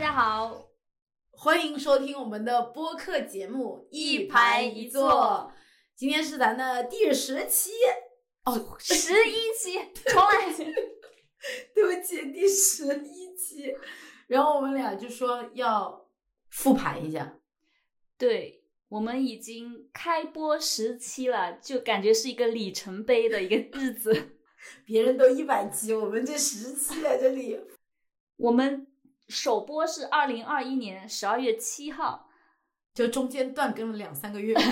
家好，欢迎收听我们的播客节目《一排一坐》。今天是咱的第十期哦，十一期，重来。对不起，第十一期。然后我们俩就说要复盘一下。对，我们已经开播十期了，就感觉是一个里程碑的一个日子。别人都一百期，我们这十期在这里。我们首播是二零二一年十二月七号，就中间断更了两三个月。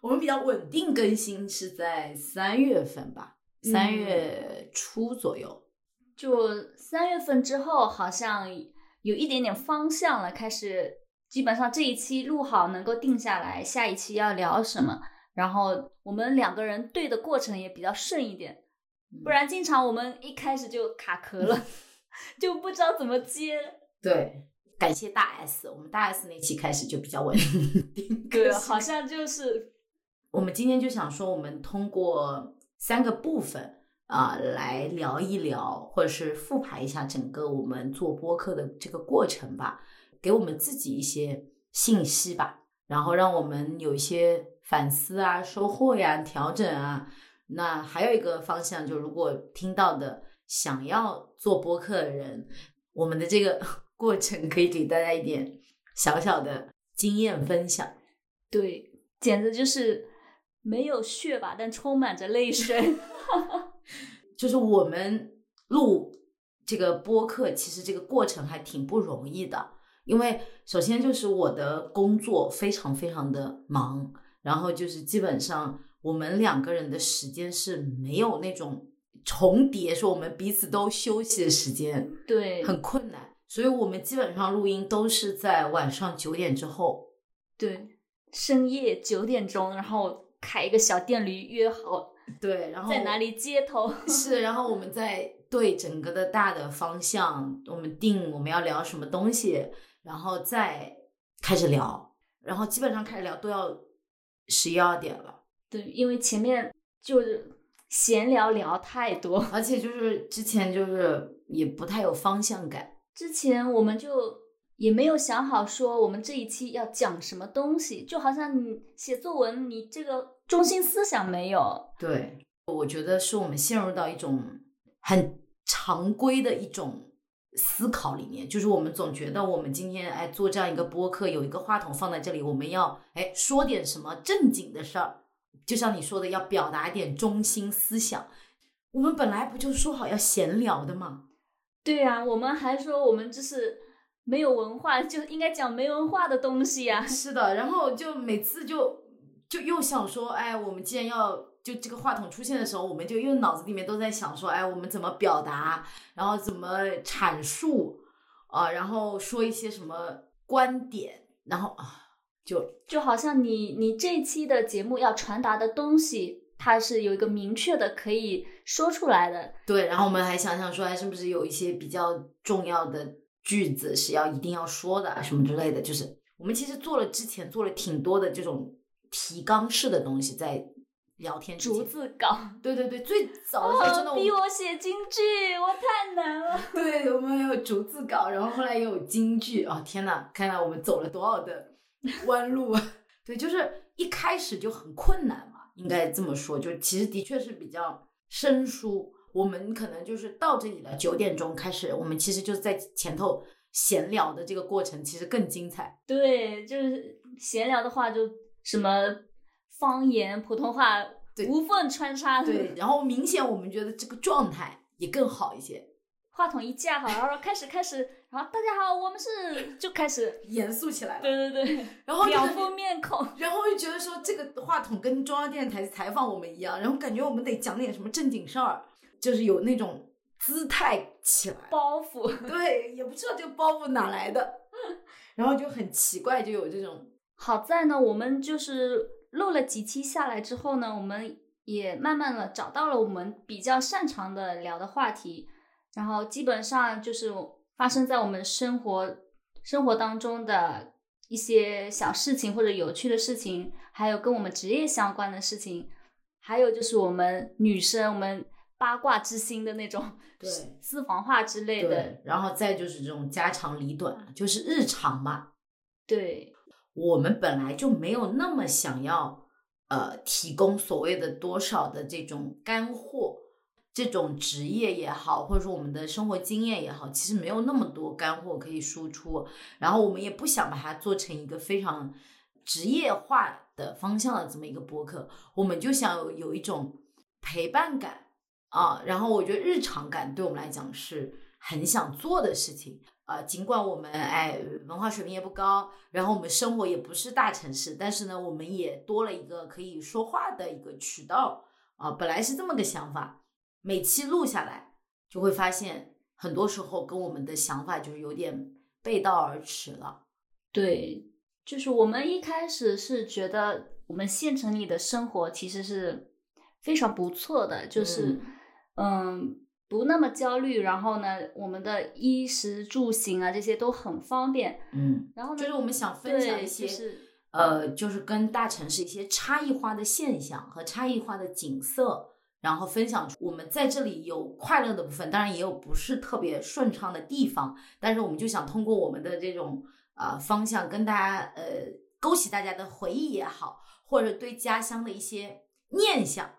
我们比较稳定更新是在三月份吧，三月初左右。就三月份之后，好像有一点点方向了，开始基本上这一期录好，能够定下来下一期要聊什么。然后我们两个人对的过程也比较顺一点，不然经常我们一开始就卡壳了，就不知道怎么接。对，感谢大 S，我们大 S 那期开始就比较稳定。对，好像就是我们今天就想说，我们通过三个部分啊来聊一聊，或者是复盘一下整个我们做播客的这个过程吧，给我们自己一些信息吧，然后让我们有一些。反思啊，收获呀，调整啊，那还有一个方向，就如果听到的想要做播客的人，我们的这个 过程可以给大家一点小小的经验分享。对，简直就是没有血吧，但充满着泪水。就是我们录这个播客，其实这个过程还挺不容易的，因为首先就是我的工作非常非常的忙。然后就是基本上我们两个人的时间是没有那种重叠，说我们彼此都休息的时间，对，很困难。所以我们基本上录音都是在晚上九点之后，对，深夜九点钟，然后开一个小电驴约好，对，然后在哪里接头 是，然后我们再对整个的大的方向，我们定我们要聊什么东西，然后再开始聊，然后基本上开始聊都要。十一二点了，对，因为前面就是闲聊聊太多，而且就是之前就是也不太有方向感。之前我们就也没有想好说我们这一期要讲什么东西，就好像你写作文，你这个中心思想没有。对，我觉得是我们陷入到一种很常规的一种。思考里面，就是我们总觉得我们今天哎做这样一个播客，有一个话筒放在这里，我们要哎说点什么正经的事儿，就像你说的，要表达一点中心思想。我们本来不就说好要闲聊的吗？对呀，我们还说我们就是没有文化，就应该讲没文化的东西呀。是的，然后就每次就就又想说，哎，我们既然要。就这个话筒出现的时候，我们就因为脑子里面都在想说，哎，我们怎么表达，然后怎么阐述，啊，然后说一些什么观点，然后啊，就就好像你你这期的节目要传达的东西，它是有一个明确的可以说出来的。对，然后我们还想想说，哎，是不是有一些比较重要的句子是要一定要说的，什么之类的。就是我们其实做了之前做了挺多的这种提纲式的东西在。聊天逐字稿，对对对，最早的时候真的逼我写京剧，我太难了。对，我们有逐字稿，然后后来也有京剧啊！天呐，看来我们走了多少的弯路啊！对，就是一开始就很困难嘛，应该这么说，就其实的确是比较生疏。我们可能就是到这里了，九点钟开始，我们其实就是在前头闲聊的这个过程，其实更精彩。对，就是闲聊的话，就什么。方言普通话无缝穿插，对，然后明显我们觉得这个状态也更好一些。话筒一架好，然后开始开始，然后大家好，我们是 就开始严肃起来了。对对对，然后两副面孔，然后就觉得说这个话筒跟中央电视台采访我们一样，然后感觉我们得讲点什么正经事儿，就是有那种姿态起来，包袱。对，也不知道这个包袱哪来的，然后就很奇怪，就有这种。好在呢，我们就是。录了几期下来之后呢，我们也慢慢的找到了我们比较擅长的聊的话题，然后基本上就是发生在我们生活生活当中的一些小事情或者有趣的事情，还有跟我们职业相关的事情，还有就是我们女生我们八卦之心的那种对私房话之类的，，然后再就是这种家长里短，就是日常嘛。对我们本来就没有那么想要，呃，提供所谓的多少的这种干货，这种职业也好，或者说我们的生活经验也好，其实没有那么多干货可以输出。然后我们也不想把它做成一个非常职业化的方向的这么一个播客，我们就想有有一种陪伴感啊。然后我觉得日常感对我们来讲是很想做的事情。呃，尽管我们哎文化水平也不高，然后我们生活也不是大城市，但是呢，我们也多了一个可以说话的一个渠道啊、本来是这么个想法，每期录下来就会发现，很多时候跟我们的想法就是有点背道而驰了。对，就是我们一开始是觉得我们县城里的生活其实是非常不错的，就是嗯不那么焦虑，然后呢，我们的衣食住行啊这些都很方便，嗯，然后呢，就是我们想分享一些就是呃，就是跟大城市一些差异化的现象和差异化的景色，然后分享出我们在这里有快乐的部分，当然也有不是特别顺畅的地方，但是我们就想通过我们的这种呃方向，跟大家呃勾起大家的回忆也好，或者对家乡的一些念想，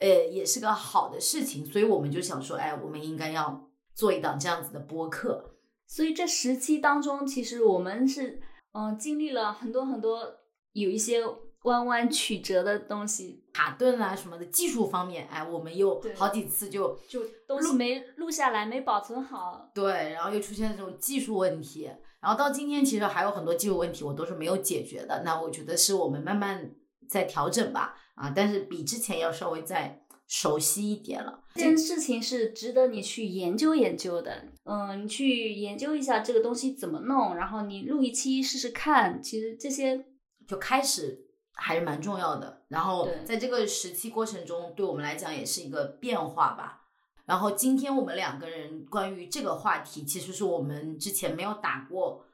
呃，也是个好的事情，所以我们就想说，哎，我们应该要做一档这样子的播客，所以这十期当中，其实我们是嗯经历了很多很多有一些弯弯曲折的东西，卡顿啊什么的技术方面，哎，我们又好几次就就东西没录下来，没保存好。对，然后又出现这种技术问题，然后到今天其实还有很多技术问题我都是没有解决的，那我觉得是我们慢慢在调整吧，啊，但是比之前要稍微再熟悉一点了。这件事情是值得你去研究研究的，嗯，你去研究一下这个东西怎么弄，然后你录一期试试看。其实这些就开始还是蛮重要的。然后在这个时期过程中，对我们来讲也是一个变化吧。然后今天我们两个人关于这个话题，其实是我们之前没有打过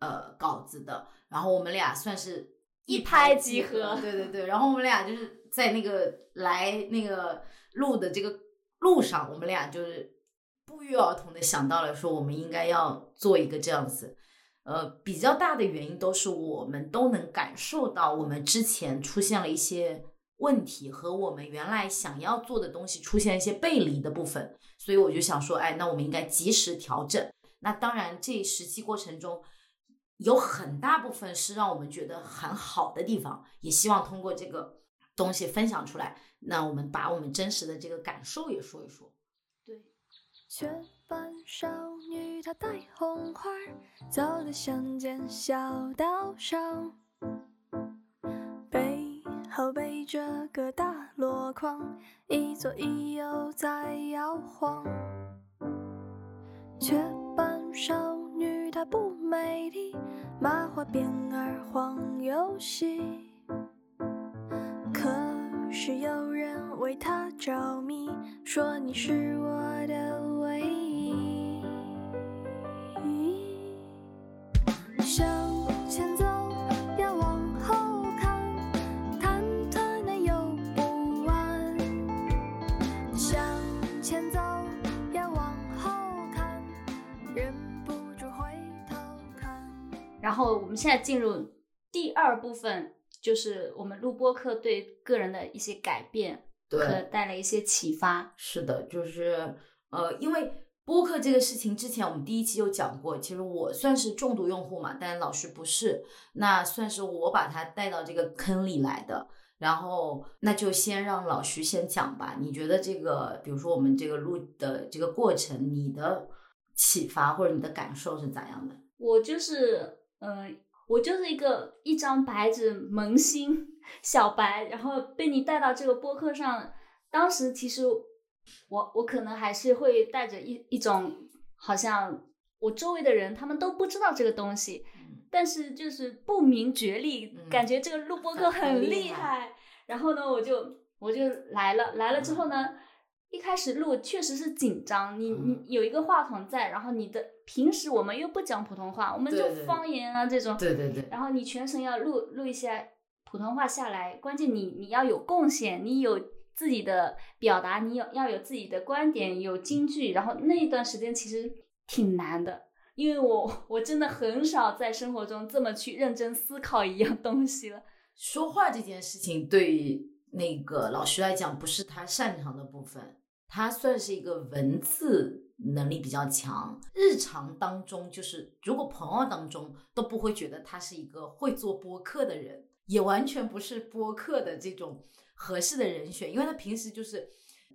呃稿子的，然后我们俩算是一拍即即合对对对。然后我们俩就是在那个来那个录的这个路上，我们俩就是不约而同的想到了说，我们应该要做一个这样子。呃，比较大的原因都是我们都能感受到，我们之前出现了一些问题和我们原来想要做的东西出现一些背离的部分，所以我就想说，哎，那我们应该及时调整。那当然，这十期过程中有很大部分是让我们觉得很好的地方，也希望通过这个东西分享出来。那我们把我们真实的这个感受也说一说。对，斑少女，她戴红花，走在乡间小道上，背后背着个大箩筐，一左一右在摇晃。雀斑少女，她不美丽，麻花辫儿晃又细。可是有人为她着迷，说你是我的向前走，要往后看，忐忑内有不安。向前走，要往后看，忍不住回头看。然后我们现在进入第二部分，就是我们录播课对个人的一些改变和对，带来一些启发。是的，就是呃，因为播客这个事情，之前我们第一期有讲过，其实我算是重度用户嘛，但老师不是，那算是我把他带到这个坑里来的。然后，那就先让老徐先讲吧。你觉得这个，比如说我们这个录的这个过程，你的启发或者你的感受是咋样的？我就是，嗯、我就是一个一张白纸萌新小白，然后被你带到这个播客上。当时其实我我可能还是会带着一一种好像我周围的人他们都不知道这个东西，但是就是不明觉厉，嗯感觉这个录播课很很厉害。然后呢，我就我就来了，来了之后呢，一开始录确实是紧张，你嗯。你有一个话筒在，然后你的平时我们又不讲普通话，我们就方言啊这种，对对对，然后你全程要录录一些普通话下来，关键你你要有贡献，你有自己的表达，你有要有自己的观点，有金句，然后那一段时间其实挺难的，因为我我真的很少在生活中这么去认真思考一样东西了。说话这件事情对于那个老徐来讲，不是他擅长的部分，他算是一个文字能力比较强。日常当中，就是如果朋友当中都不会觉得他是一个会做播客的人，也完全不是播客的这种合适的人选，因为他平时就是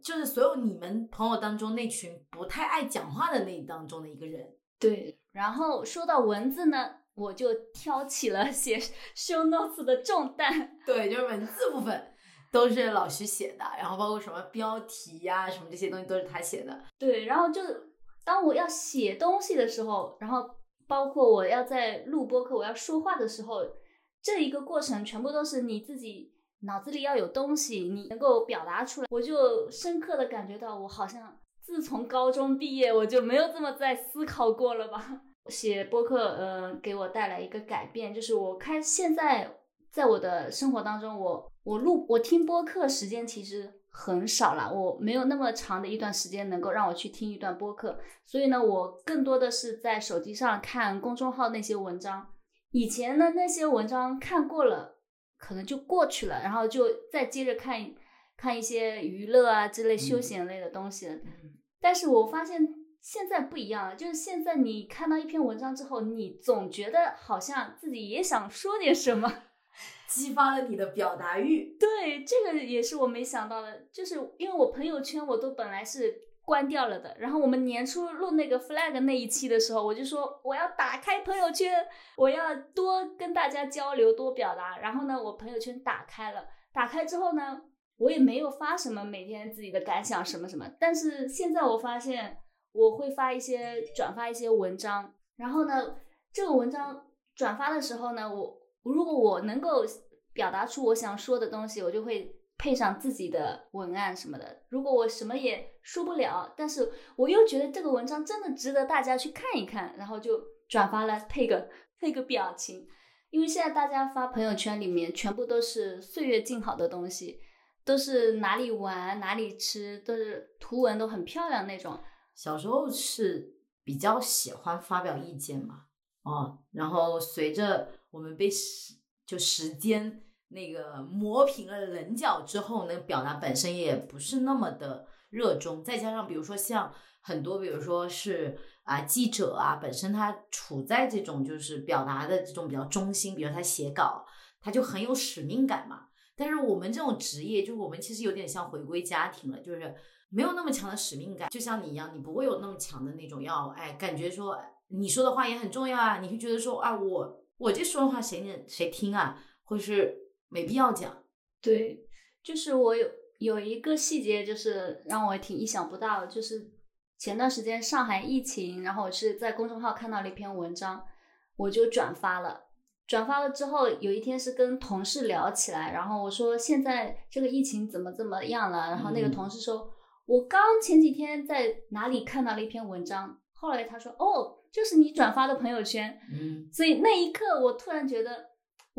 就是所有你们朋友当中那群不太爱讲话的那当中的一个人。对，然后说到文字呢，我就挑起了写 show notes 的重担。对，就是文字部分都是老徐写的，然后包括什么标题呀、什么这些东西都是他写的。对，然后就当我要写东西的时候，然后包括我要在录播课、我要说话的时候，这一个过程全部都是你自己脑子里要有东西，你能够表达出来。我就深刻的感觉到，我好像自从高中毕业，我就没有这么在思考过了吧。写播客，呃，给我带来一个改变，就是我开现在在我的生活当中，我我录我听播客时间其实很少了，我没有那么长的一段时间能够让我去听一段播客，所以呢，我更多的是在手机上看公众号那些文章。以前呢，那些文章看过了，可能就过去了，然后就再接着看看一些娱乐啊之类休闲类的东西了。但是我发现现在不一样了，就是现在你看到一篇文章之后，你总觉得好像自己也想说点什么。激发了你的表达欲。对，这个也是我没想到的，就是因为我朋友圈我都本来是关掉了的，然后我们年初录那个 flag 那一期的时候，我就说我要打开朋友圈，我要多跟大家交流，多表达。然后呢，我朋友圈打开了，打开之后呢，我也没有发什么每天自己的感想什么什么，但是现在我发现我会发一些转发一些文章，然后呢，这个文章转发的时候呢，我如果我能够表达出我想说的东西，我就会配上自己的文案什么的。如果我什么也说不了，但是我又觉得这个文章真的值得大家去看一看，然后就转发了，配个配个表情。因为现在大家发朋友圈里面全部都是岁月静好的东西，都是哪里玩哪里吃，都是图文都很漂亮那种。小时候是比较喜欢发表意见嘛，哦，然后随着我们被时就时间那个磨平了棱角之后呢，表达本身也不是那么的热衷，再加上比如说像很多，比如说是啊记者啊，本身他处在这种就是表达的这种比较中心，比如他写稿，他就很有使命感嘛。但是我们这种职业，就是我们其实有点像回归家庭了，就是没有那么强的使命感，就像你一样，你不会有那么强的那种要哎，感觉说你说的话也很重要啊，你会觉得说啊，我我这说的话谁能谁听啊，或是没必要讲。对，就是我有有一个细节，就是让我挺意想不到的，就是前段时间上海疫情，然后我是在公众号看到了一篇文章，我就转发了。转发了之后，有一天是跟同事聊起来，然后我说现在这个疫情怎么怎么样了，然后那个嗯。同事说，我刚前几天在哪里看到了一篇文章，后来他说，哦，就是你转发的朋友圈，嗯，所以那一刻，我突然觉得，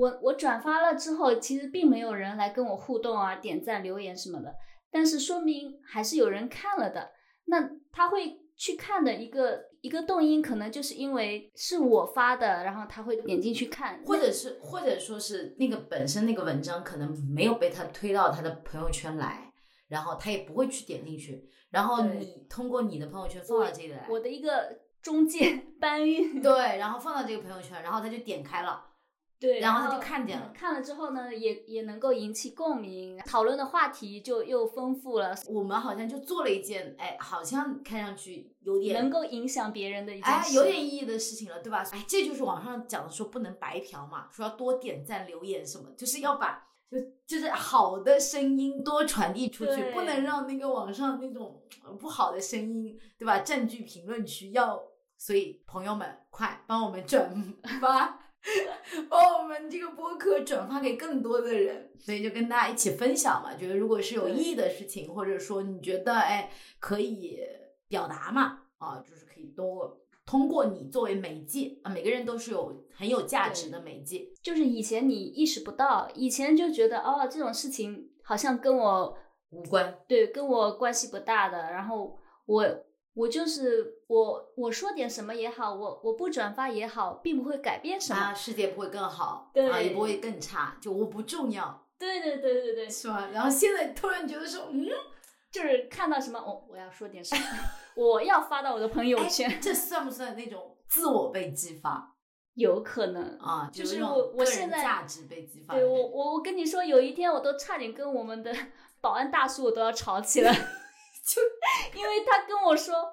我我转发了之后，其实并没有人来跟我互动啊、点赞、留言什么的，但是说明还是有人看了的。那他会去看的一个一个动因，可能就是因为是我发的，然后他会点进去看，或者是或者说是那个本身那个文章可能没有被他推到他的朋友圈来，然后他也不会去点进去，然后你通过你的朋友圈放到这里来，我的一个中介 搬运，对，然后放到这个朋友圈，然后他就点开了，对，然后他就看见了看了之后呢，也也能够引起共鸣，讨论的话题就又丰富了，我们好像就做了一件，哎，好像看上去有点能够影响别人的一件哎，有点意义的事情了，对吧？哎，这就是网上讲的说不能白嫖嘛，说要多点赞、留言什么，就是要把就就是好的声音多传递出去，不能让那个网上那种呃不好的声音，对吧？占据评论区，要所以朋友们快帮我们转 发。把我们这个播客转发给更多的人，所以就跟大家一起分享嘛。觉得如果是有意义的事情，或者说你觉得哎可以表达嘛，啊，就是可以多通过你作为媒介啊，每个人都是有很有价值的媒介。就是以前你意识不到，以前就觉得哦这种事情好像跟我无关。对，跟我关系不大的。然后我我就是我我说点什么也好，我我不转发也好，并不会改变什么。啊，世界不会更好，对啊，也不会更差，就我不重要，对对对对对，是吧？然后现在突然觉得说，嗯，就是看到什么，我我要说点什么，我要发到我的朋友圈，哎这算不算那种自我被激发 有可能。啊？就是我我现在价值被激发对，我我我跟你说，有一天我都差点跟我们的 保安大叔我都要吵起来，就因为他跟我说，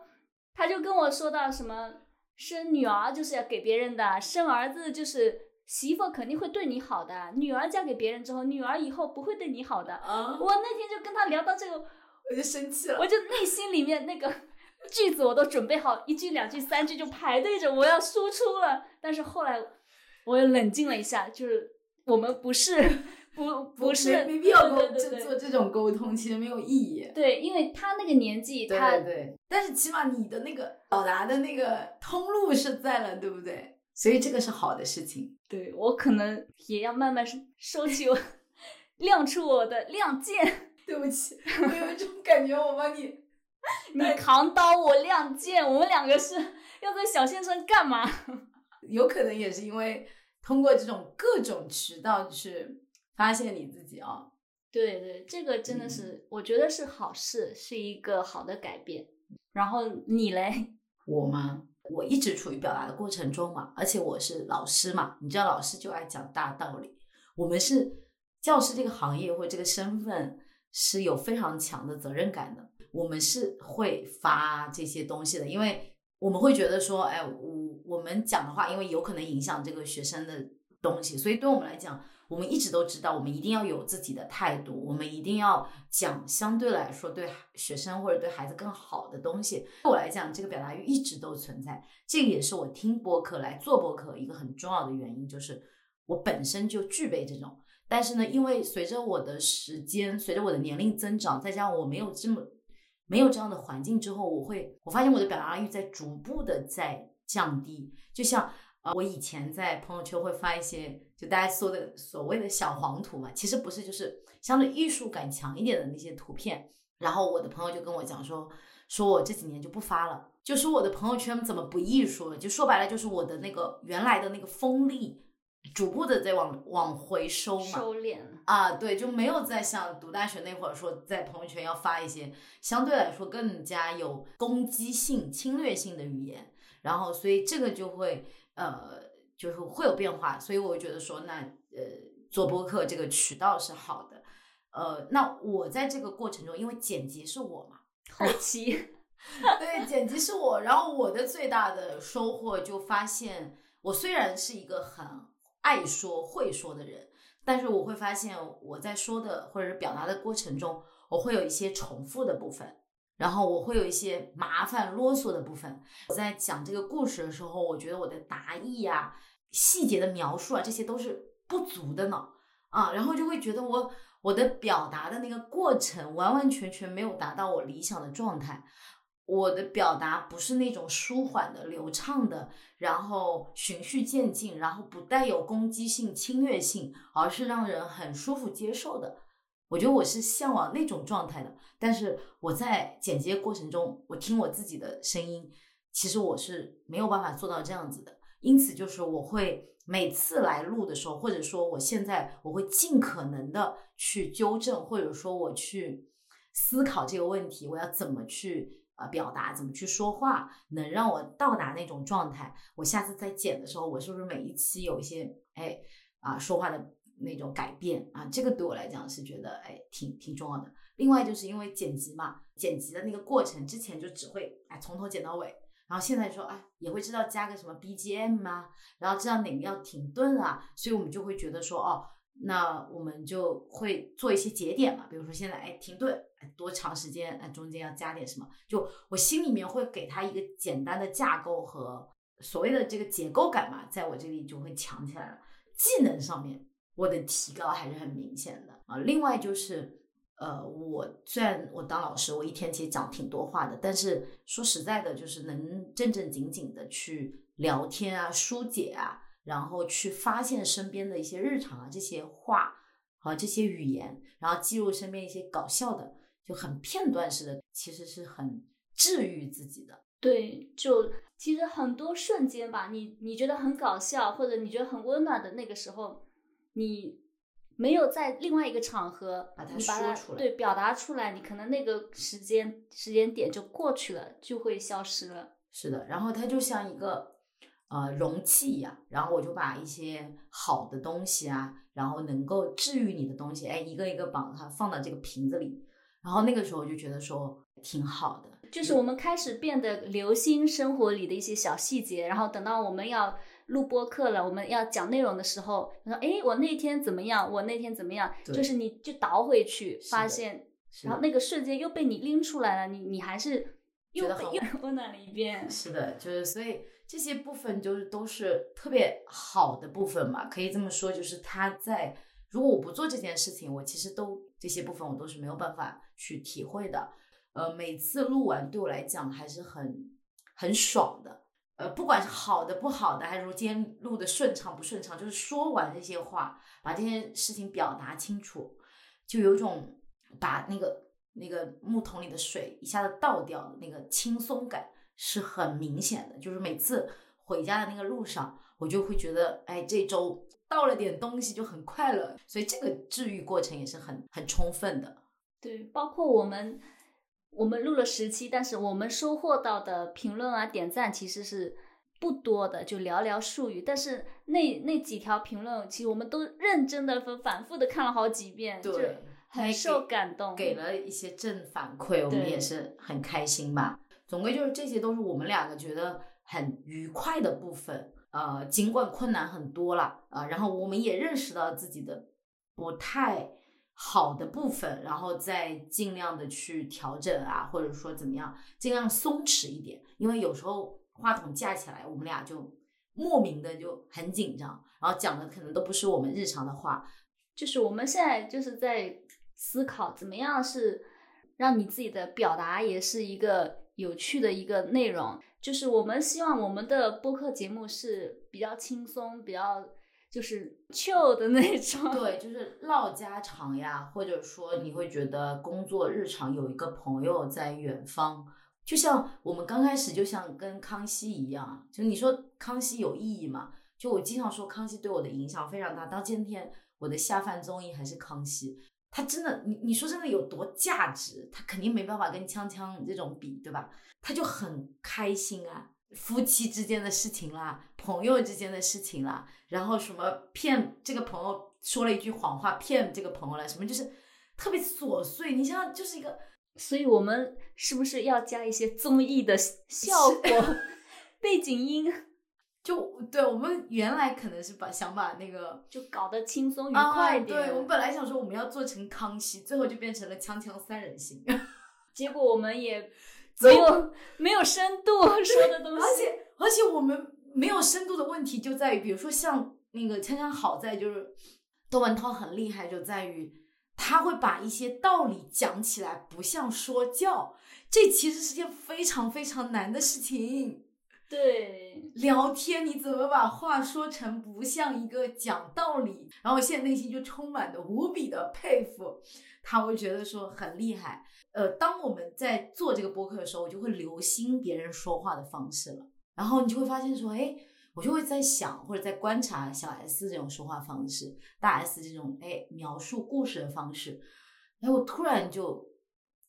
他就跟我说到什么生女儿就是要给别人的，生儿子就是媳妇肯定会对你好的，女儿嫁给别人之后，女儿以后不会对你好的。啊，我那天就跟他聊到这个，我就生气了我。就内心里面那个句子我都准备好，一句、两句、三句就排队着我要输出了。但是后来我又冷静了一下，就是我们不是不不是没没必要沟对对对对这做这种沟通，其实没有意义。对，因为他那个年纪，对他对对，但是起码你的那个表达的那个通路是在了，对不对？所以这个是好的事情。对我可能也要慢慢收收起我，亮出我的亮剑。对不起，我有一种感觉，我帮你 你扛刀，我亮剑，我们两个是要在小县城干嘛？有可能也是因为通过这种各种渠道去发现你自己啊。对对，这个真的是，我觉得是好事，是一个好的改变。然后你嘞？我吗？我一直处于表达的过程中嘛，而且我是老师嘛，你知道老师就爱讲大道理。我们是教师这个行业或者这个身份是有非常强的责任感的，我们是会发这些东西的，因为我们会觉得说，哎，我我们讲的话，因为有可能影响这个学生的东西，所以对我们来讲，我们一直都知道，我们一定要有自己的态度，我们一定要讲相对来说对学生或者对孩子更好的东西。对我来讲，这个表达欲一直都存在，这个也是我听播客来做播客一个很重要的原因，就是我本身就具备这种。但是呢，因为随着我的时间，随着我的年龄增长，再加上我没有这么没有这样的环境之后，我会我发现我的表达欲在逐步的在降低。就像呃，我以前在朋友圈会发一些就大家说的所谓的小黄图嘛，其实不是，就是相对艺术感强一点的那些图片。然后我的朋友就跟我讲说，说我这几年就不发了，就说我的朋友圈怎么不艺术了？就说白了，就是我的那个原来的那个锋利，逐步的在往往回收嘛。收敛了。啊，对，就没有再像读大学那会儿说，在朋友圈要发一些相对来说更加有攻击性、侵略性的语言，然后所以这个就会呃，就是会有变化，所以我觉得说，那呃，做播客这个渠道是好的，呃，那我在这个过程中，因为剪辑是我嘛，后 期，对，剪辑是我，然后我的最大的收获就发现，我虽然是一个很爱说、会说的人，但是我会发现我在说的或者是表达的过程中，我会有一些重复的部分，然后我会有一些麻烦啰嗦的部分。我在讲这个故事的时候，我觉得我的答意呀、细节的描述啊，这些都是不足的呢。啊，然后就会觉得我我的表达的那个过程完完全全没有达到我理想的状态。我的表达不是那种舒缓的、流畅的，然后循序渐进，然后不带有攻击性、侵略性，而是让人很舒服接受的。我觉得我是向往那种状态的，但是我在剪辑过程中，我听我自己的声音，其实我是没有办法做到这样子的。因此，就是我会每次来录的时候，或者说我现在我会尽可能的去纠正，或者说我去思考这个问题，我要怎么去呃表达，怎么去说话，能让我到达那种状态。我下次再剪的时候，我是不是每一期有一些哎啊说话的那种改变啊？这个对我来讲是觉得哎挺挺重要的。另外就是因为剪辑嘛，剪辑的那个过程之前就只会哎从头剪到尾。然后现在说，哎，也会知道加个什么 BGM 啊，然后知道哪个要停顿啊，所以我们就会觉得说，哦，那我们就会做一些节点嘛，比如说现在，哎，停顿，哎，多长时间，哎，中间要加点什么，就我心里面会给他一个简单的架构和所谓的这个结构感嘛，在我这里就会强起来了。技能上面，我的提高还是很明显的啊。另外就是。呃，我虽然我当老师，我一天其实讲挺多话的，但是说实在的，就是能正正经经的去聊天啊、疏解啊，然后去发现身边的一些日常啊这些话和这些语言，然后记录身边一些搞笑的，就很片段式的，其实是很治愈自己的。对，就其实很多瞬间吧，你你觉得很搞笑，或者你觉得很温暖的那个时候，你没有在另外一个场合把它说出来对表达出来，你可能那个时间时间点就过去了，就会消失了。是的，然后它就像一个呃容器一样，然后我就把一些好的东西啊，然后能够治愈你的东西，哎，一个一个把它放到这个瓶子里，然后那个时候我就觉得说挺好的，就是我们开始变得留心生活里的一些小细节，然后等到我们要录播课了，我们要讲内容的时候，说哎，我那天怎么样？我那天怎么样？就是你就倒回去，发现，然后那个瞬间又被你拎出来了，你你还是又觉得很被又温暖了一遍。是的，就是所以这些部分就是都是特别好的部分嘛，可以这么说，就是他在如果我不做这件事情，我其实都这些部分我都是没有办法去体会的。呃，每次录完对我来讲还是很很爽的。呃，不管是好的不好的，还是说今天录的顺畅不顺畅，就是说完这些话，把这件事情表达清楚，就有种把那个那个木桶里的水一下子倒掉的那个轻松感是很明显的。就是每次回家的那个路上，我就会觉得，哎，这周倒了点东西就很快乐，所以这个治愈过程也是很很充分的。对，包括我们我们录了十期，但是我们收获到的评论啊、点赞其实是不多的，就寥寥数语。但是那那几条评论，其实我们都认真的和反复的看了好几遍，就对，很受感动。给了一些正反馈，我们也是很开心吧。总归就是这些都是我们两个觉得很愉快的部分。呃，尽管困难很多了啊、然后我们也认识到自己的不太好的部分，然后再尽量的去调整啊，或者说怎么样，尽量松弛一点。因为有时候话筒架起来，我们俩就莫名的就很紧张，然后讲的可能都不是我们日常的话，就是我们现在就是在思考，怎么样是让你自己的表达也是一个有趣的一个内容。就是我们希望我们的播客节目是比较轻松、比较就是 chill 的那种。对，就是唠家常呀，或者说你会觉得工作日常有一个朋友在远方，就像我们刚开始就像跟康熙一样，就你说康熙有意义吗？就我经常说康熙对我的影响非常大，到今天我的下饭综艺还是康熙，他真的，你你说真的有多价值？他肯定没办法跟锵锵这种比，对吧？他就很开心啊，夫妻之间的事情啦，朋友之间的事情啦，然后什么骗这个朋友说了一句谎话骗这个朋友了，什么就是特别琐碎。你想想，就是一个所以我们是不是要加一些综艺的效果、背景音，就对我们原来可能是把想把那个就搞得轻松愉啊快一点？对我们本来想说我们要做成康熙，最后就变成了锵锵三人行。结果我们也最没有没有深度说的东西，而且而且我们没有深度的问题就在于，比如说像那个锵锵好在就是窦文涛很厉害，就在于他会把一些道理讲起来，不像说教，这其实是件非常非常难的事情。对，聊天你怎么把话说成不像一个讲道理？然后我现在内心就充满的无比的佩服他，会觉得说很厉害。呃，当我们在做这个播客的时候，我就会留心别人说话的方式了，然后你就会发现说，哎，我就会在想或者在观察小 S 这种说话方式，大 S 这种哎描述故事的方式，哎，我突然就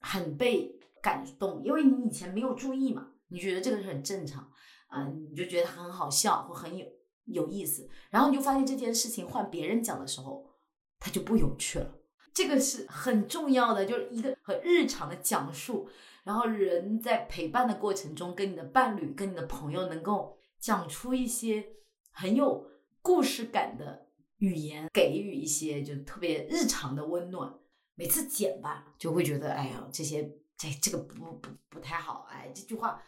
很被感动，因为你以前没有注意嘛，你觉得这个是很正常。啊、你就觉得很好笑或很有有意思，然后你就发现这件事情换别人讲的时候，它就不有趣了。这个是很重要的，就是一个很日常的讲述，然后人在陪伴的过程中，跟你的伴侣、跟你的朋友能够讲出一些很有故事感的语言，给予一些就特别日常的温暖。每次剪吧，就会觉得哎呀，这些这这个不不不太好，哎，这句话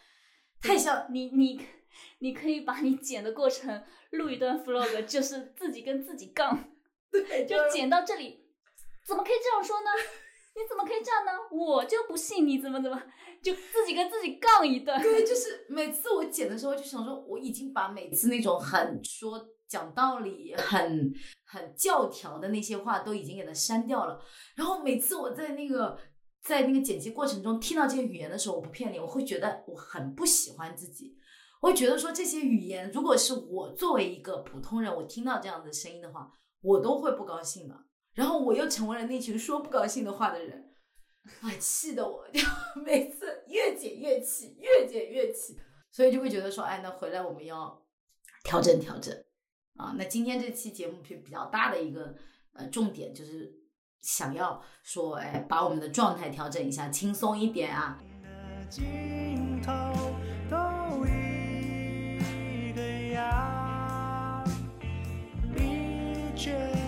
太像你你你可以把你剪的过程录一段 vlog，就是自己跟自己杠，对，就剪到这里，怎么可以这样说呢？你怎么可以这样呢？我就不信你怎么怎么，就自己跟自己杠一段。对，就是每次我剪的时候，就想说，我已经把每次那种很说讲道理、很很教条的那些话都已经给它删掉了。然后每次我在那个在那个剪辑过程中听到这些语言的时候，我不骗你，我会觉得我很不喜欢自己。我会觉得说这些语言，如果是我作为一个普通人，我听到这样的声音的话，我都会不高兴的。然后我又成为了那群说不高兴的话的人，啊，气得我 就每次越剪越气，越剪越气，所以就会觉得说，哎，那回来我们要调整调整啊。那今天这期节目比比较大的一个呃重点就是想要说，哎，把我们的状态调整一下，轻松一点啊。尽头都一个样，一卷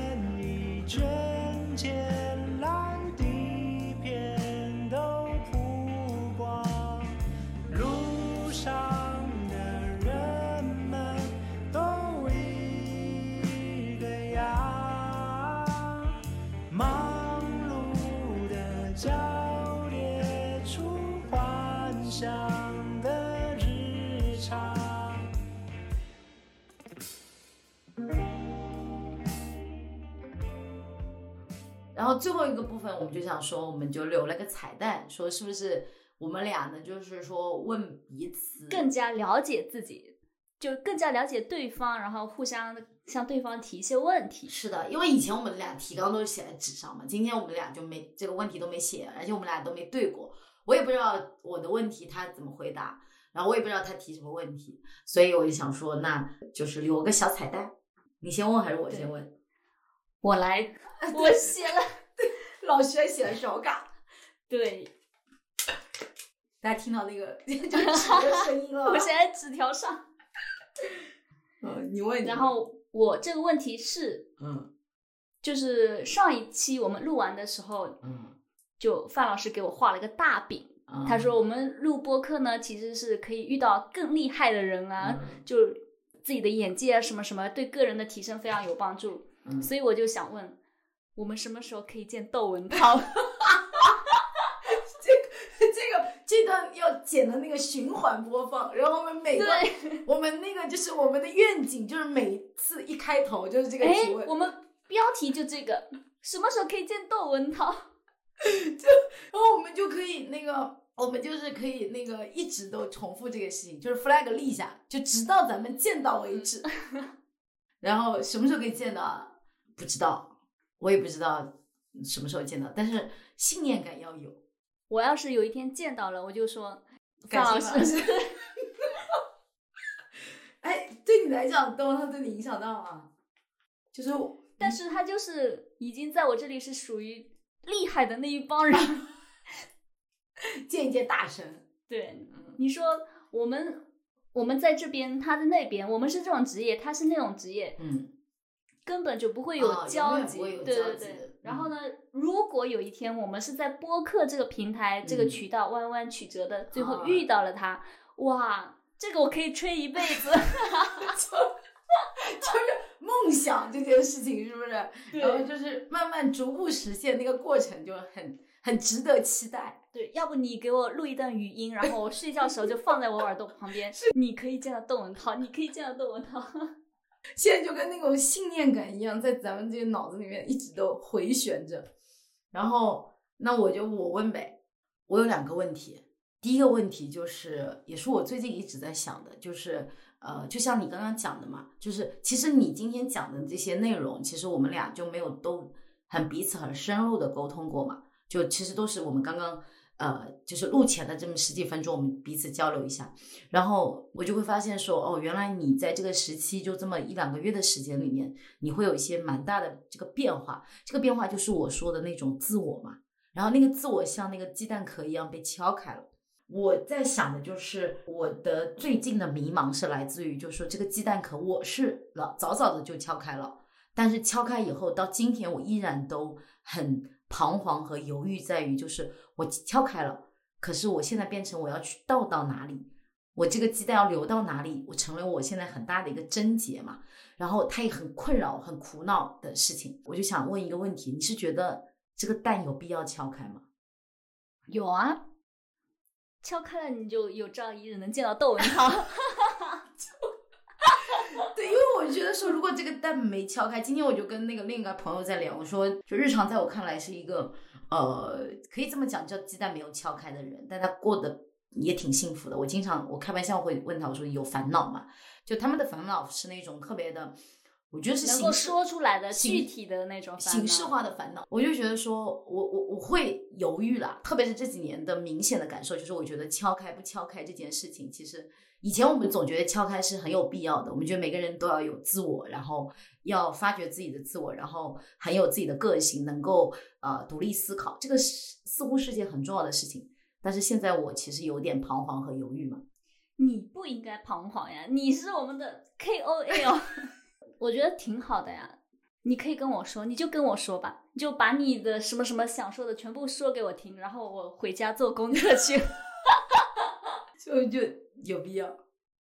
后最后一个部分，我们就想说，我们就留了个彩蛋，说是不是我们俩呢？就是说问彼此更加了解自己，就更加了解对方，然后互相向对方提一些问题。是的，因为以前我们俩提纲都是写在纸上嘛，今天我们俩就没这个问题都没写，而且我们俩都没对过，我也不知道我的问题他怎么回答，然后我也不知道他提什么问题，所以我就想说，那就是留个小彩蛋，你先问还是我先问？我来，我写了，老师还写了手稿，对，大家听到那个就是纸的声音了 我写在纸条上。嗯，你问你，然后我这个问题是，嗯就是上一期我们录完的时候，嗯，就范老师给我画了个大饼。嗯他说我们录播课呢，其实是可以遇到更厉害的人啊，嗯就自己的眼界啊什么什么，对个人的提升非常有帮助。嗯所以我就想问，我们什么时候可以见窦文涛？这个这个这段要剪的那个循环播放，然后我们每个，我们那个就是我们的愿景，就是每次一开头就是这个哎提，问，我们标题就这个，什么时候可以见窦文涛？就然后我们就可以那个，我们就是可以那个一直都重复这个事情，就是 flag 立下，就直到咱们见到为止。然后什么时候可以见到啊？不知道，我也不知道什么时候见到，但是信念感要有。我要是有一天见到了，我就说范老师，哎，对你来讲，都他对你影响大吗？就是但是他就是已经在我这里是属于厉害的那一帮人。见一见大神，对，你说我们我们在这边，他在那边，我们是这种职业，他是那种职业，嗯，根本就不会哦有交集。对对对。然后呢，如果有一天我们是在播客这个平台、这个嗯渠道弯弯曲折的，最后啊遇到了他，哇，这个我可以吹一辈子。就是梦想这件事情，是不是？对然后就是慢慢逐步实现那个过程，就很很值得期待。对，要不你给我录一段语音，然后我睡觉时候就放在我耳朵旁边。你可以见到窦文涛，你可以见到窦文涛。现在就跟那种信念感一样，在咱们这个脑子里面一直都回旋着。然后，那我就我问呗，我有两个问题。第一个问题就是，也是我最近一直在想的，就是呃，就像你刚刚讲的嘛，就是其实你今天讲的这些内容，其实我们俩就没有都很彼此很深入的沟通过嘛，就其实都是我们刚刚呃，就是录前的这么十几分钟，我们彼此交流一下，然后我就会发现说，哦，原来你在这个时期就这么一两个月的时间里面，你会有一些蛮大的这个变化。这个变化就是我说的那种自我嘛，然后那个自我像那个鸡蛋壳一样被敲开了。我在想的就是我的最近的迷茫是来自于，就是说这个鸡蛋壳我是老早早的就敲开了，但是敲开以后到今天我依然都很彷徨和犹豫，在于就是我敲开了，可是我现在变成我要去倒到哪里，我这个鸡蛋要流到哪里，我成为我现在很大的一个症结嘛。然后他也很困扰、很苦恼的事情，我就想问一个问题：你是觉得这个蛋有必要敲开吗？有啊，敲开了你就有朝一日能见到窦文涛。对，因为我觉得说，如果这个蛋没敲开，今天我就跟那个另一个朋友在聊，我说，就日常在我看来是一个呃，可以这么讲，叫鸡蛋没有敲开的人，但他过得也挺幸福的。我经常我开玩笑会问他，我说有烦恼吗？就他们的烦恼是那种特别的，我觉得是能够说出来的具体的那种形式化的烦恼，我就觉得说，我我我会犹豫啦，特别是这几年的明显的感受，就是我觉得敲开不敲开这件事情，其实以前我们总觉得敲开是很有必要的，我们觉得每个人都要有自我，然后要发掘自己的自我，然后很有自己的个性，能够呃独立思考，这个是似乎是件很重要的事情。但是现在我其实有点彷徨和犹豫嘛，你不应该彷徨呀，你是我们的 KOL，我觉得挺好的呀。你可以跟我说，你就跟我说吧，你就把你的什么什么想说的全部说给我听，然后我回家做功课去。就就有必要，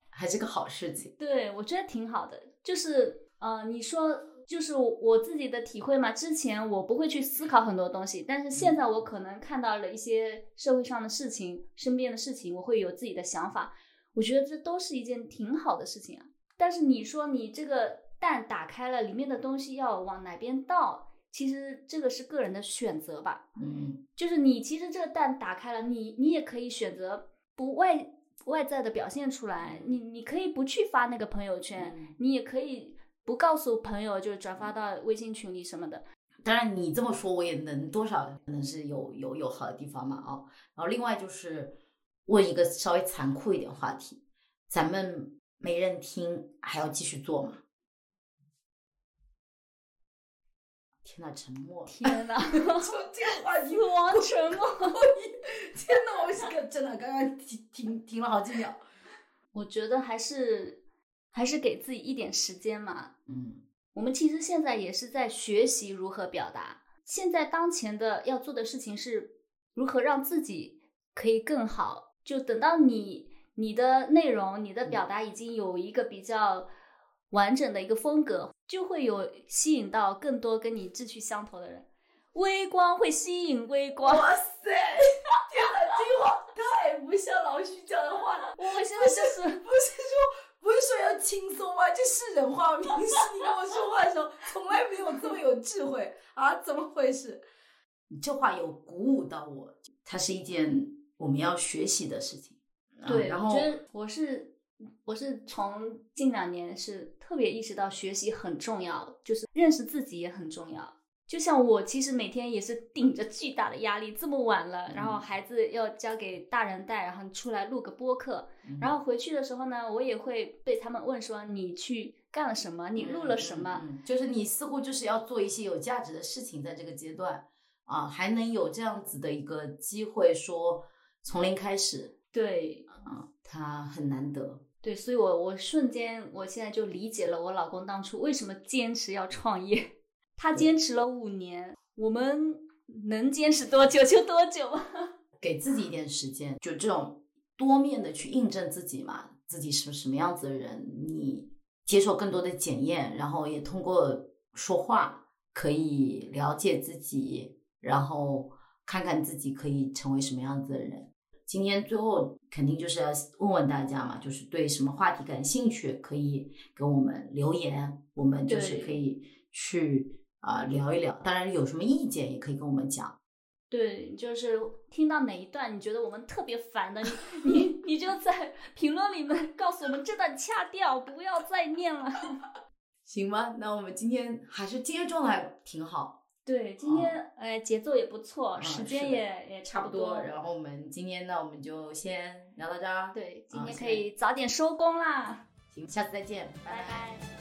还是个好事情。对，我觉得挺好的。就是呃，你说就是我自己的体会嘛。之前我不会去思考很多东西，但是现在我可能看到了一些社会上的事情、身边的事情，我会有自己的想法。我觉得这都是一件挺好的事情啊。但是你说你这个蛋打开了，里面的东西要往哪边倒，其实这个是个人的选择吧。嗯就是你其实这个蛋打开了，你你也可以选择不外外在的表现出来，你你可以不去发那个朋友圈，嗯你也可以不告诉朋友，就转发到微信群里什么的。当然，你这么说，我也能多少可能是有有有好的地方嘛啊。然后另外就是问一个稍微残酷一点话题，咱们没人听，还要继续做吗？天呐，沉默。天哪，就这个话题死亡沉默。天呐，我是个真的，刚刚停停停了好几秒。我觉得还是还是给自己一点时间嘛。嗯我们其实现在也是在学习如何表达。现在当前的要做的事情是如何让自己可以更好。就等到你你的内容、你的表达已经有一个比较完整的一个风格，就会有吸引到更多跟你志趣相投的人。微光会吸引微光。哇塞！天呐，这句话太不像老徐讲的话了。我现在就是不是说不是说要轻松吗？这是人话，平时你跟我说话的时候从来没有这么有智慧 啊！怎么回事？你这话有鼓舞到我，它是一件我们要学习的事情。啊对，然后我觉得我是我是从近两年是特别意识到学习很重要，就是认识自己也很重要。就像我其实每天也是顶着巨大的压力，这么晚了，然后嗯孩子要交给大人带，然后出来录个播客，嗯然后回去的时候呢，我也会被他们问说你去干了什么，你录了什么。嗯嗯嗯就是你似乎就是要做一些有价值的事情，在这个阶段啊，还能有这样子的一个机会，说从零开始对啊，它很难得。对，所以我我瞬间我现在就理解了我老公当初为什么坚持要创业。他坚持了五年，我们能坚持多久就多久吧。给自己一点时间，就这种多面的去印证自己嘛，自己是什么样子的人，你接受更多的检验，然后也通过说话可以了解自己，然后看看自己可以成为什么样子的人。今天最后肯定就是要问问大家嘛，就是对什么话题感兴趣，可以给我们留言，我们就是可以去啊、聊一聊。当然有什么意见也可以跟我们讲。对，就是听到哪一段你觉得我们特别烦的，你你你就在 评论里面告诉我们这段掐掉，不要再念了。行吗？那我们今天还是今天状态挺好，对，今天哎节奏也不错，嗯时间也也差不多。然后我们今天呢，我们就先聊到这儿。对，今啊天可以早点收工啦，行，下次再见，拜拜。我